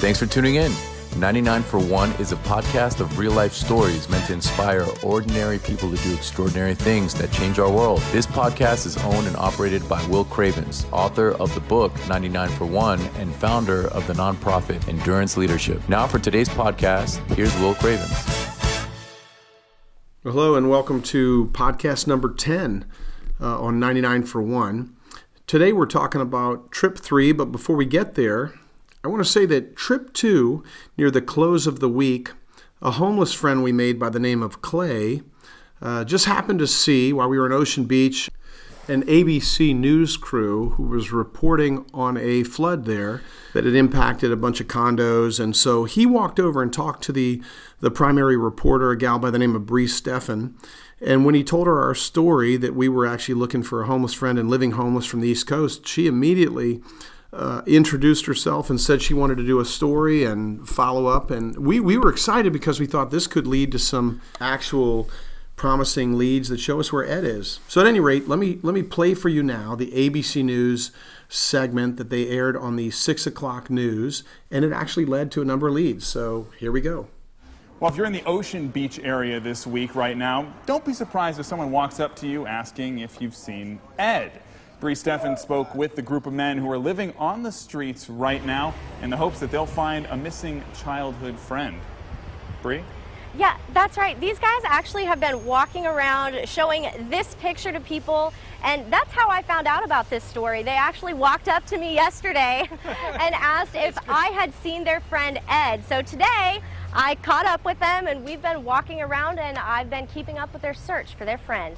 Thanks for tuning in. 99 for 1 is a podcast of real life stories meant to inspire ordinary people to do extraordinary things that change our world. This podcast is owned and operated by Will Cravens, author of the book 99 for 1 and founder of the nonprofit Endurance Leadership. Now, for today's podcast, here's Will Cravens. Hello, and welcome to podcast number 10 uh, on 99 for 1. Today we're talking about trip 3, but before we get there, I want to say that trip two, near the close of the week, a homeless friend we made by the name of Clay uh, just happened to see while we were in Ocean Beach an ABC News crew who was reporting on a flood there that had impacted a bunch of condos. And so he walked over and talked to the, the primary reporter, a gal by the name of Bree Steffen. And when he told her our story that we were actually looking for a homeless friend and living homeless from the East Coast, she immediately uh, introduced herself and said she wanted to do a story and follow up. And we, we were excited because we thought this could lead to some actual promising leads that show us where Ed is. So at any rate, let me let me play for you now the ABC News segment that they aired on the six o'clock news, and it actually led to a number of leads. So here we go. Well, if you're in the Ocean Beach area this week right now, don't be surprised if someone walks up to you asking if you've seen Ed. Bree Steffen spoke with the group of men who are living on the streets right now in the hopes that they'll find a missing childhood friend. Bree? Yeah, that's right. These guys actually have been walking around showing this picture to people, and that's how I found out about this story. They actually walked up to me yesterday and asked if I had seen their friend Ed. So today, I caught up with them, and we've been walking around, and I've been keeping up with their search for their friend.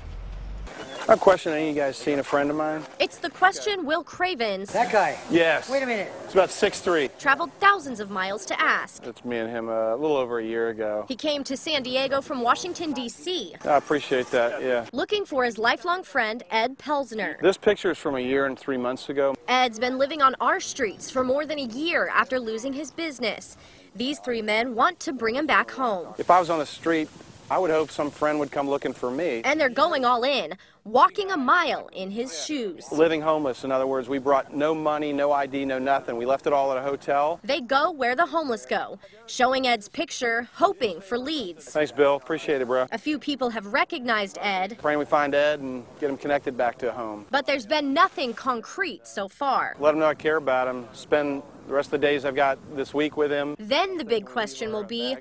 I question, any of you guys seen a friend of mine? It's the question Will Cravens That guy. Yes. Wait a minute. It's about six three. traveled thousands of miles to ask. It's me and him uh, a little over a year ago. He came to San Diego from Washington, D.C., I appreciate that, yeah. looking for his lifelong friend, Ed Pelsner. This picture is from a year and three months ago. Ed's been living on our streets for more than a year after losing his business. These three men want to bring him back home. If I was on the street, I would hope some friend would come looking for me. And they're going all in, walking a mile in his oh, shoes. Living homeless, in other words, we brought no money, no ID, no nothing. We left it all at a hotel. They go where the homeless go, showing Ed's picture, hoping for leads. Thanks, Bill. Appreciate it, bro. A few people have recognized Ed, Praying we find Ed and get him connected back to a home. but there's been nothing concrete so far. Let him know I care about him. Spend the rest of the days I've got this week with him. Then the big question will be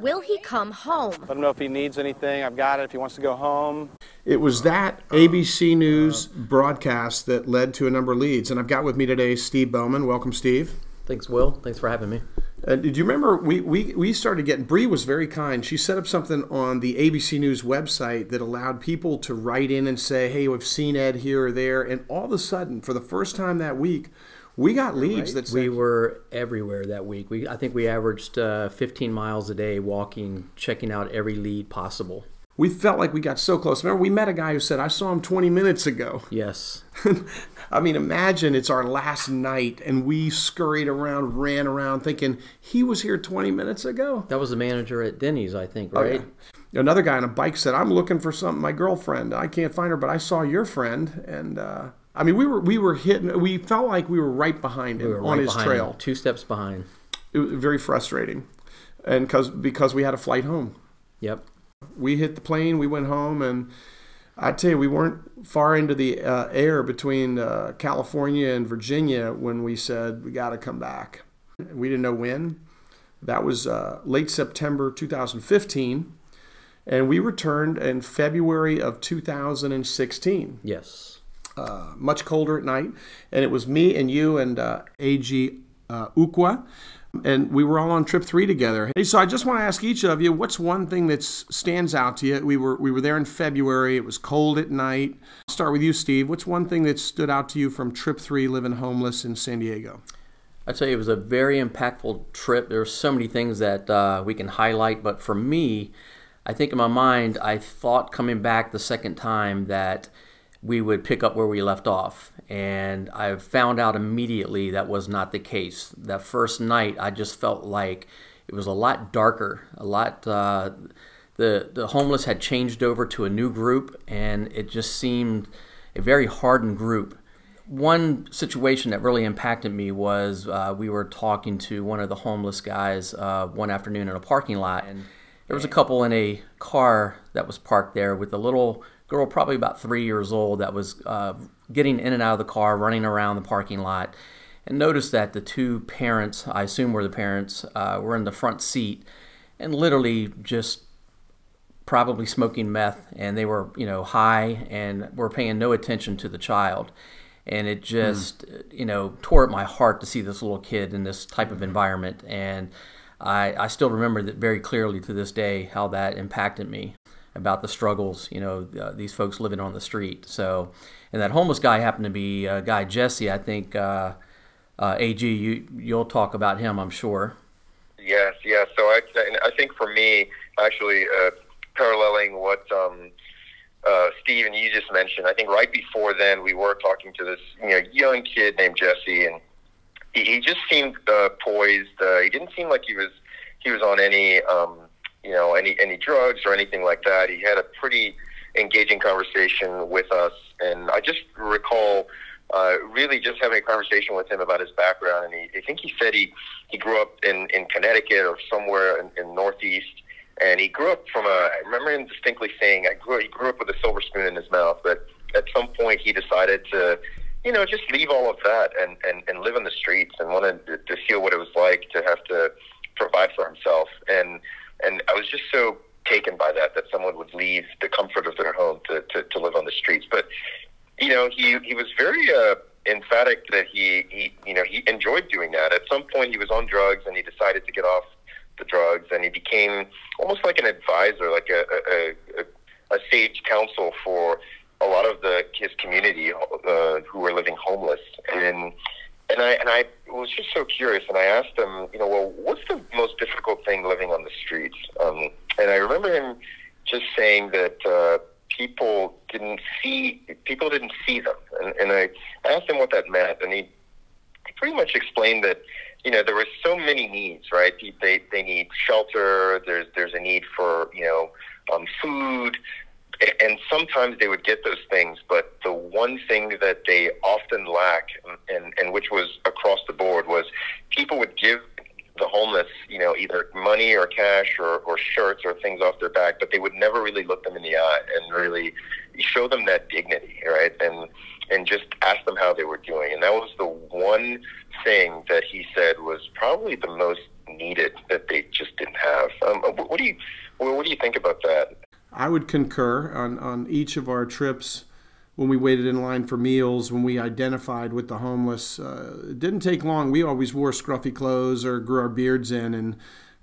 will he come home? Let him know if he needs anything. I've got it. If he wants to go home. It was that ABC News broadcast that led to a number of leads. And I've got with me today Steve Bowman. Welcome, Steve. Thanks, Will. Thanks for having me. Uh, did you remember we, we, we started getting Bree was very kind. She set up something on the ABC News website that allowed people to write in and say, "Hey, we've seen Ed here or there," and all of a sudden, for the first time that week, we got leads that said, We were everywhere that week. We, I think we averaged uh, 15 miles a day walking, checking out every lead possible. we felt like we got so close. Remember, we met a guy who said, "I saw him 20 minutes ago." Yes. I mean, imagine it's our last night, and we scurried around, ran around, thinking he was here 20 minutes ago. That was the manager at Denny's, I think, Oh, right? yeah. Another guy on a bike said, "I'm looking for something. My girlfriend. I can't find her, but I saw your friend." And uh, I mean, we were we were hitting. We felt like we were right behind him We on right his trail. him, two steps behind. It was very frustrating, and because because we had a flight home, Yep. we hit the plane. We went home, and I tell you, we weren't far into the uh, air between uh, California and Virginia when we said we got to come back. We didn't know when. That was uh, late September 2015, and we returned in February of 2016. Yes. Uh, much colder at night, and it was me and you and uh, Ag uh, Ukwa, and we were all on trip three together. Hey, so I just want to ask each of you, what's one thing that stands out to you? We were we were there in February. It was cold at night. I'll start with you, Steve. What's one thing that stood out to you from trip three, living homeless in San Diego? I'd say it was a very impactful trip. There were so many things that uh, we can highlight, but for me, I think in my mind, I thought coming back the second time that we would pick up where we left off. And I found out immediately that was not the case. That first night, I just felt like it was a lot darker, a lot. Uh, the the homeless had changed over to a new group, and it just seemed a very hardened group. one situation that really impacted me was uh, we were talking to one of the homeless guys uh, one afternoon in a parking lot, and there was a couple in a car that was parked there with a little girl, probably about three years old, that was uh, getting in and out of the car, running around the parking lot, and noticed that the two parents, I assume were the parents, uh, were in the front seat and literally just probably smoking meth, and they were, you know, high and were paying no attention to the child. And it just mm. you know tore at my heart to see this little kid in this type of environment. And I, I still remember that very clearly to this day how that impacted me about the struggles you know uh, these folks living on the street. So and that homeless guy happened to be a guy jesse i think uh, uh, ag you you'll talk about him i'm sure. Yes yes. So i, I think for me actually uh, paralleling what um, uh, Steve and you just mentioned, I think right before then we were talking to this you know young kid named Jesse, and he, he just seemed uh, poised. Uh, he didn't seem like he was he was on any um, you know any any drugs or anything like that. He had a pretty engaging conversation with us, and I just recall. Uh, really just having a conversation with him about his background. And he, I think he said he, he grew up in, in Connecticut or somewhere in, in Northeast and he grew up from a. I remember him distinctly saying, "I grew. He grew up with a silver spoon in his mouth." But at some point, he decided to, you know, just leave all of that and and, and live in the streets and wanted to, to feel what it was like to have to provide for himself. And just so taken by that that someone would leave the comfort of their home to to, to live on the streets. But you know, he he was very. Uh, emphatic that he, he you know he enjoyed doing that at some point he was on drugs and he decided to get off the drugs, and he became almost like an advisor, like a, a, a, a sage counsel for a lot of the his community uh, who were living homeless. And and I and I was just so curious, and I asked him, you know, well, what's the most difficult thing living on the streets? Um, and I remember him just saying that. Uh, people didn't see people didn't see them and, and I asked him what that meant and he, he pretty much explained that you know, there were so many needs, right? They they need shelter. There's there's a need for you know um, food, and sometimes they would get those things. But the one thing that they often lack, and and which was across the board, was people would give the homeless, you know, either money or cash or, or shirts or things off their back, but they would never really look them in the eye and really show them that dignity, right? And and just ask them how they were doing. And that was the one thing that he said was probably the most needed that they just didn't have. Um, what do you what do you think about that? I would concur on on each of our trips when we waited in line for meals, when we identified with the homeless. Uh, it didn't take long. We always wore scruffy clothes or grew our beards in, and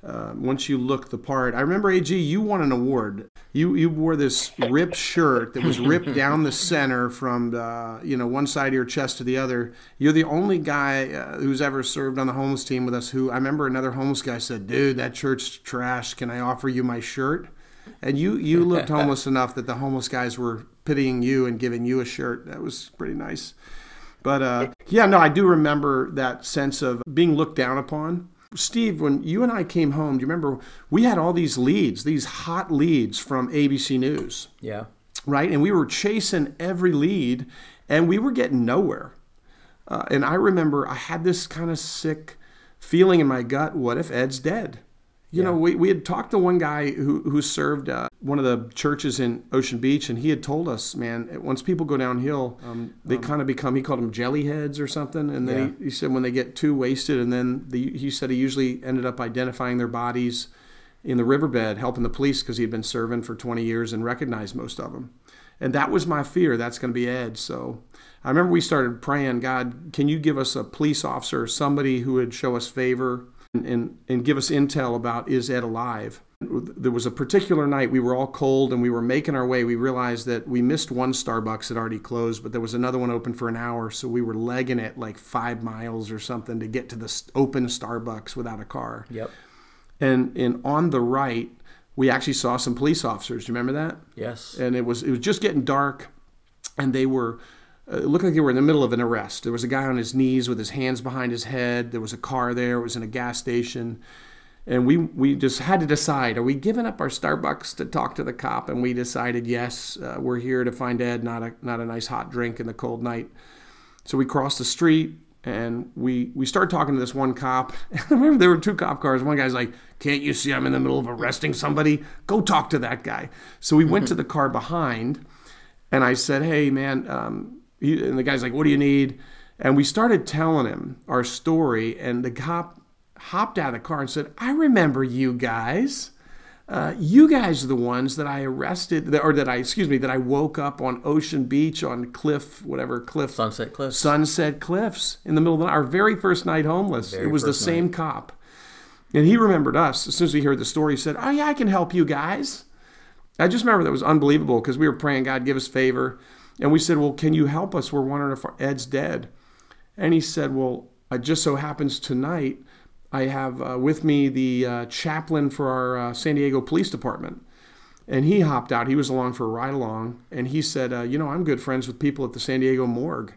uh, once you look the part, I remember AG, you won an award. You you wore this ripped shirt that was ripped down the center from the, you know one side of your chest to the other. You're the only guy uh, who's ever served on the homeless team with us. Who I remember another homeless guy said, "Dude, that shirt's trash. Can I offer you my shirt?" And you you looked homeless enough that the homeless guys were pitying you and giving you a shirt. That was pretty nice. But uh, yeah, no, I do remember that sense of being looked down upon Steve, when you and I came home, do you remember we had all these leads, these hot leads from ABC News? Yeah. Right? And we were chasing every lead and we were getting nowhere. Uh, and I remember I had this kind of sick feeling in my gut what if Ed's dead? You yeah. know, we, we had talked to one guy who, who served uh, one of the churches in Ocean Beach, and he had told us, man, once people go downhill, um, they um, kind of become, he called them jelly heads or something. And then yeah. he, he, said when they get too wasted, and then the, he said he usually ended up identifying their bodies in the riverbed, helping the police because he had been serving for 20 years and recognized most of them. And that was my fear. That's going to be Ed. So I remember we started praying, God, can you give us a police officer, somebody who would show us favor? And, and give us intel about is Ed alive. There was a particular night we were all cold and we were making our way. We realized that we missed one Starbucks that already closed, but there was another one open for an hour. So we were legging it like five miles or something to get to the open Starbucks without a car. Yep. And and on the right, we actually saw some police officers. Do you remember that? Yes. And it was it was just getting dark, and they were it looked like they were in the middle of an arrest. There was a guy on his knees with his hands behind his head. There was a car there. It was in a gas station. And we, we just had to decide are we giving up our Starbucks to talk to the cop? And we decided, yes, uh, we're here to find Ed, not a, not a nice hot drink in the cold night. So we crossed the street and we we started talking to this one cop. I remember there were two cop cars. One guy's like, "Can't you see I'm in the middle of arresting somebody? Go talk to that guy." So we went to the car behind, and I said, "Hey, man," um, he, and the guy's like, "What do you need?" And we started telling him our story, and the cop hopped out of the car and said, "I remember you guys." Uh, you guys are the ones that I arrested, or that I, excuse me, that I woke up on Ocean Beach on Cliff, whatever Cliff, Sunset Cliffs. Sunset Cliffs in the middle of the night. Our very first night homeless. Very it was the same cop, and he remembered us as soon as we heard the story. He said, "Oh yeah, I can help you guys." I just remember that was unbelievable because we were praying God give us favor, and we said, "Well, can you help us? We're wondering if Ed's dead," and he said, "Well, it just so happens tonight." I have uh, with me the uh, chaplain for our uh, San Diego Police Department. And he hopped out. He was along for a ride along. And he said, uh, You know, I'm good friends with people at the San Diego morgue.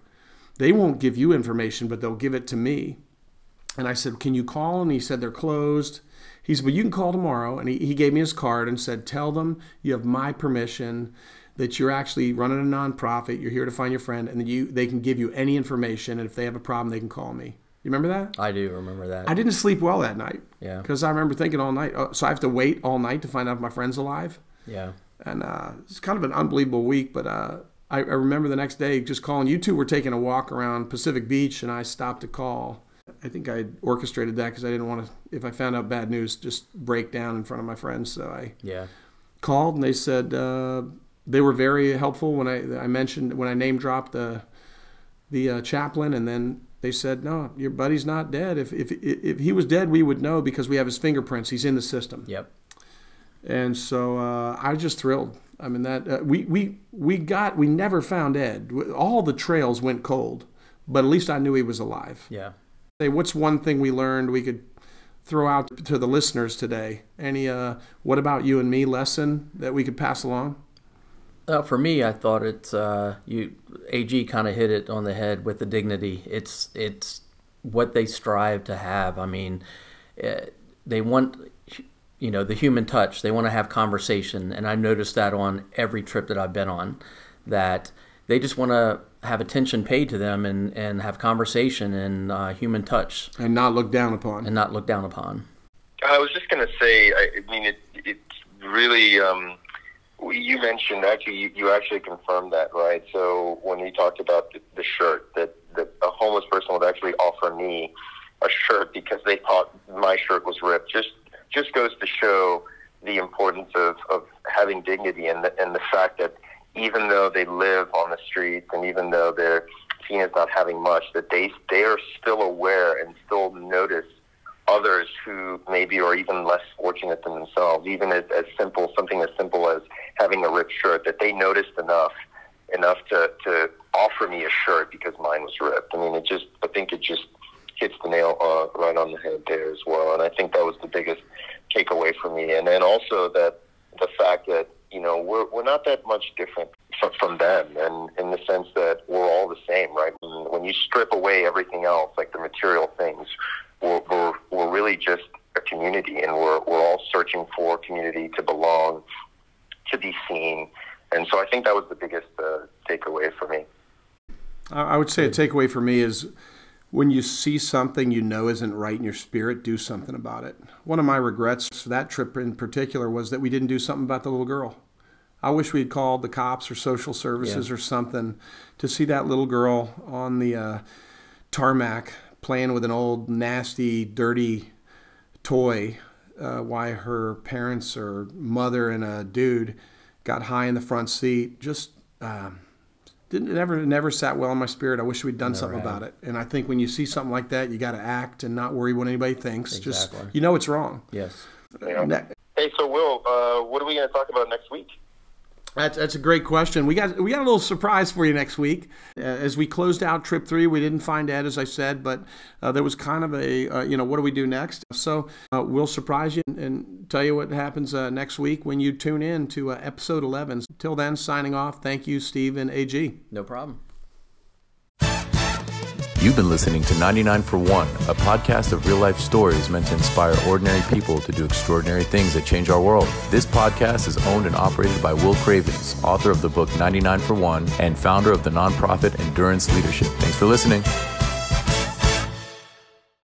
They won't give you information, but they'll give it to me. And I said, Can you call? And he said, They're closed. He said, Well, you can call tomorrow. And he, he gave me his card and said, Tell them you have my permission, that you're actually running a nonprofit. You're here to find your friend, and you, they can give you any information. And if they have a problem, they can call me. You remember that? I do remember that. I didn't sleep well that night. Yeah. Because I remember thinking all night. Oh, so I have to wait all night to find out if my friend's alive. yeah. And uh, it's kind of an unbelievable week. But uh, I, I remember the next day just calling. You two were taking a walk around Pacific Beach, and I stopped to call. I think I orchestrated that because I didn't want to, if I found out bad news, just break down in front of my friends. So I Yeah. called, and they said uh, they were very helpful when I I mentioned when I name dropped the the uh, chaplain, and then they said, "No, your buddy's not dead. If if if he was dead, we would know because we have his fingerprints. He's in the system." Yep. And so uh, I was just thrilled. I mean that uh, we we we got we never found Ed. All the trails went cold, but at least I knew he was alive. Yeah. Say, what's one thing we learned we could throw out to the listeners today? Any uh, what about you and me lesson that we could pass along? Uh, for me, I thought it's uh, you. Ag kind of hit it on the head with the dignity. It's it's what they strive to have. I mean, uh, they want you know the human touch. They want to have conversation, and I noticed that on every trip that I've been on, that they just want to have attention paid to them and and have conversation and uh, human touch And not look down upon. and not look down upon. I was just going to say, I, I mean, it, it's really. Um, you mentioned actually, you, you actually confirmed that, right? So when we talked about the, the shirt, that, that a homeless person would actually offer me a shirt because they thought my shirt was ripped. Just just goes to show the importance of, of having dignity and the, and the fact that even though they live on the streets and even though they're seen as not having much, that they they are still aware and still notice others who maybe are even less fortunate than themselves, even as, as simple, something as simple as having a ripped shirt, that they noticed enough enough to, to offer me a shirt because mine was ripped. I mean, it just, I think it just hits the nail uh, right on the head there as well. And I think that was the biggest takeaway for me. And then also that the fact that, you know, we're, we're not that much different from, from them and in the sense that we're all the same, right? When, when you strip away everything else, like the material things, we're, we're, we're really just a community and we're, we're all searching for community to belong, to be seen. And so I think that was the biggest uh, takeaway for me. I I would say a takeaway for me is when you see something you know isn't right in your spirit, do something about it. One of my regrets for that trip in particular was that we didn't do something about the little girl. I wish we had called the cops or social services or something to see that little girl on the uh, tarmac playing with an old, nasty, dirty toy. Uh, why her parents or mother and a dude got high in the front seat. Just um, didn't it never never sat well in my spirit. I wish we'd done something had. about it. And I think when you see something like that, you got to act and not worry what anybody thinks. Just you know it's wrong. Yes. Ne- Hey, so Will, uh, what are we going to talk about next week? That's, that's a great question. We got we got a little surprise for you next week. Uh, as we closed out trip three, we didn't find Ed, as I said, but uh, there was kind of a uh, you know what do we do next? So uh, we'll surprise you and, and tell you what happens uh, next week when you tune in to uh, episode 11. Till then, signing off. Thank you, Steve and AG. No problem. You've been listening to 99 for 1, a podcast of real life stories meant to inspire ordinary people to do extraordinary things that change our world. This podcast is owned and operated by Will Cravens, author of the book 99 for 1 and founder of the nonprofit Endurance Leadership. Thanks for listening.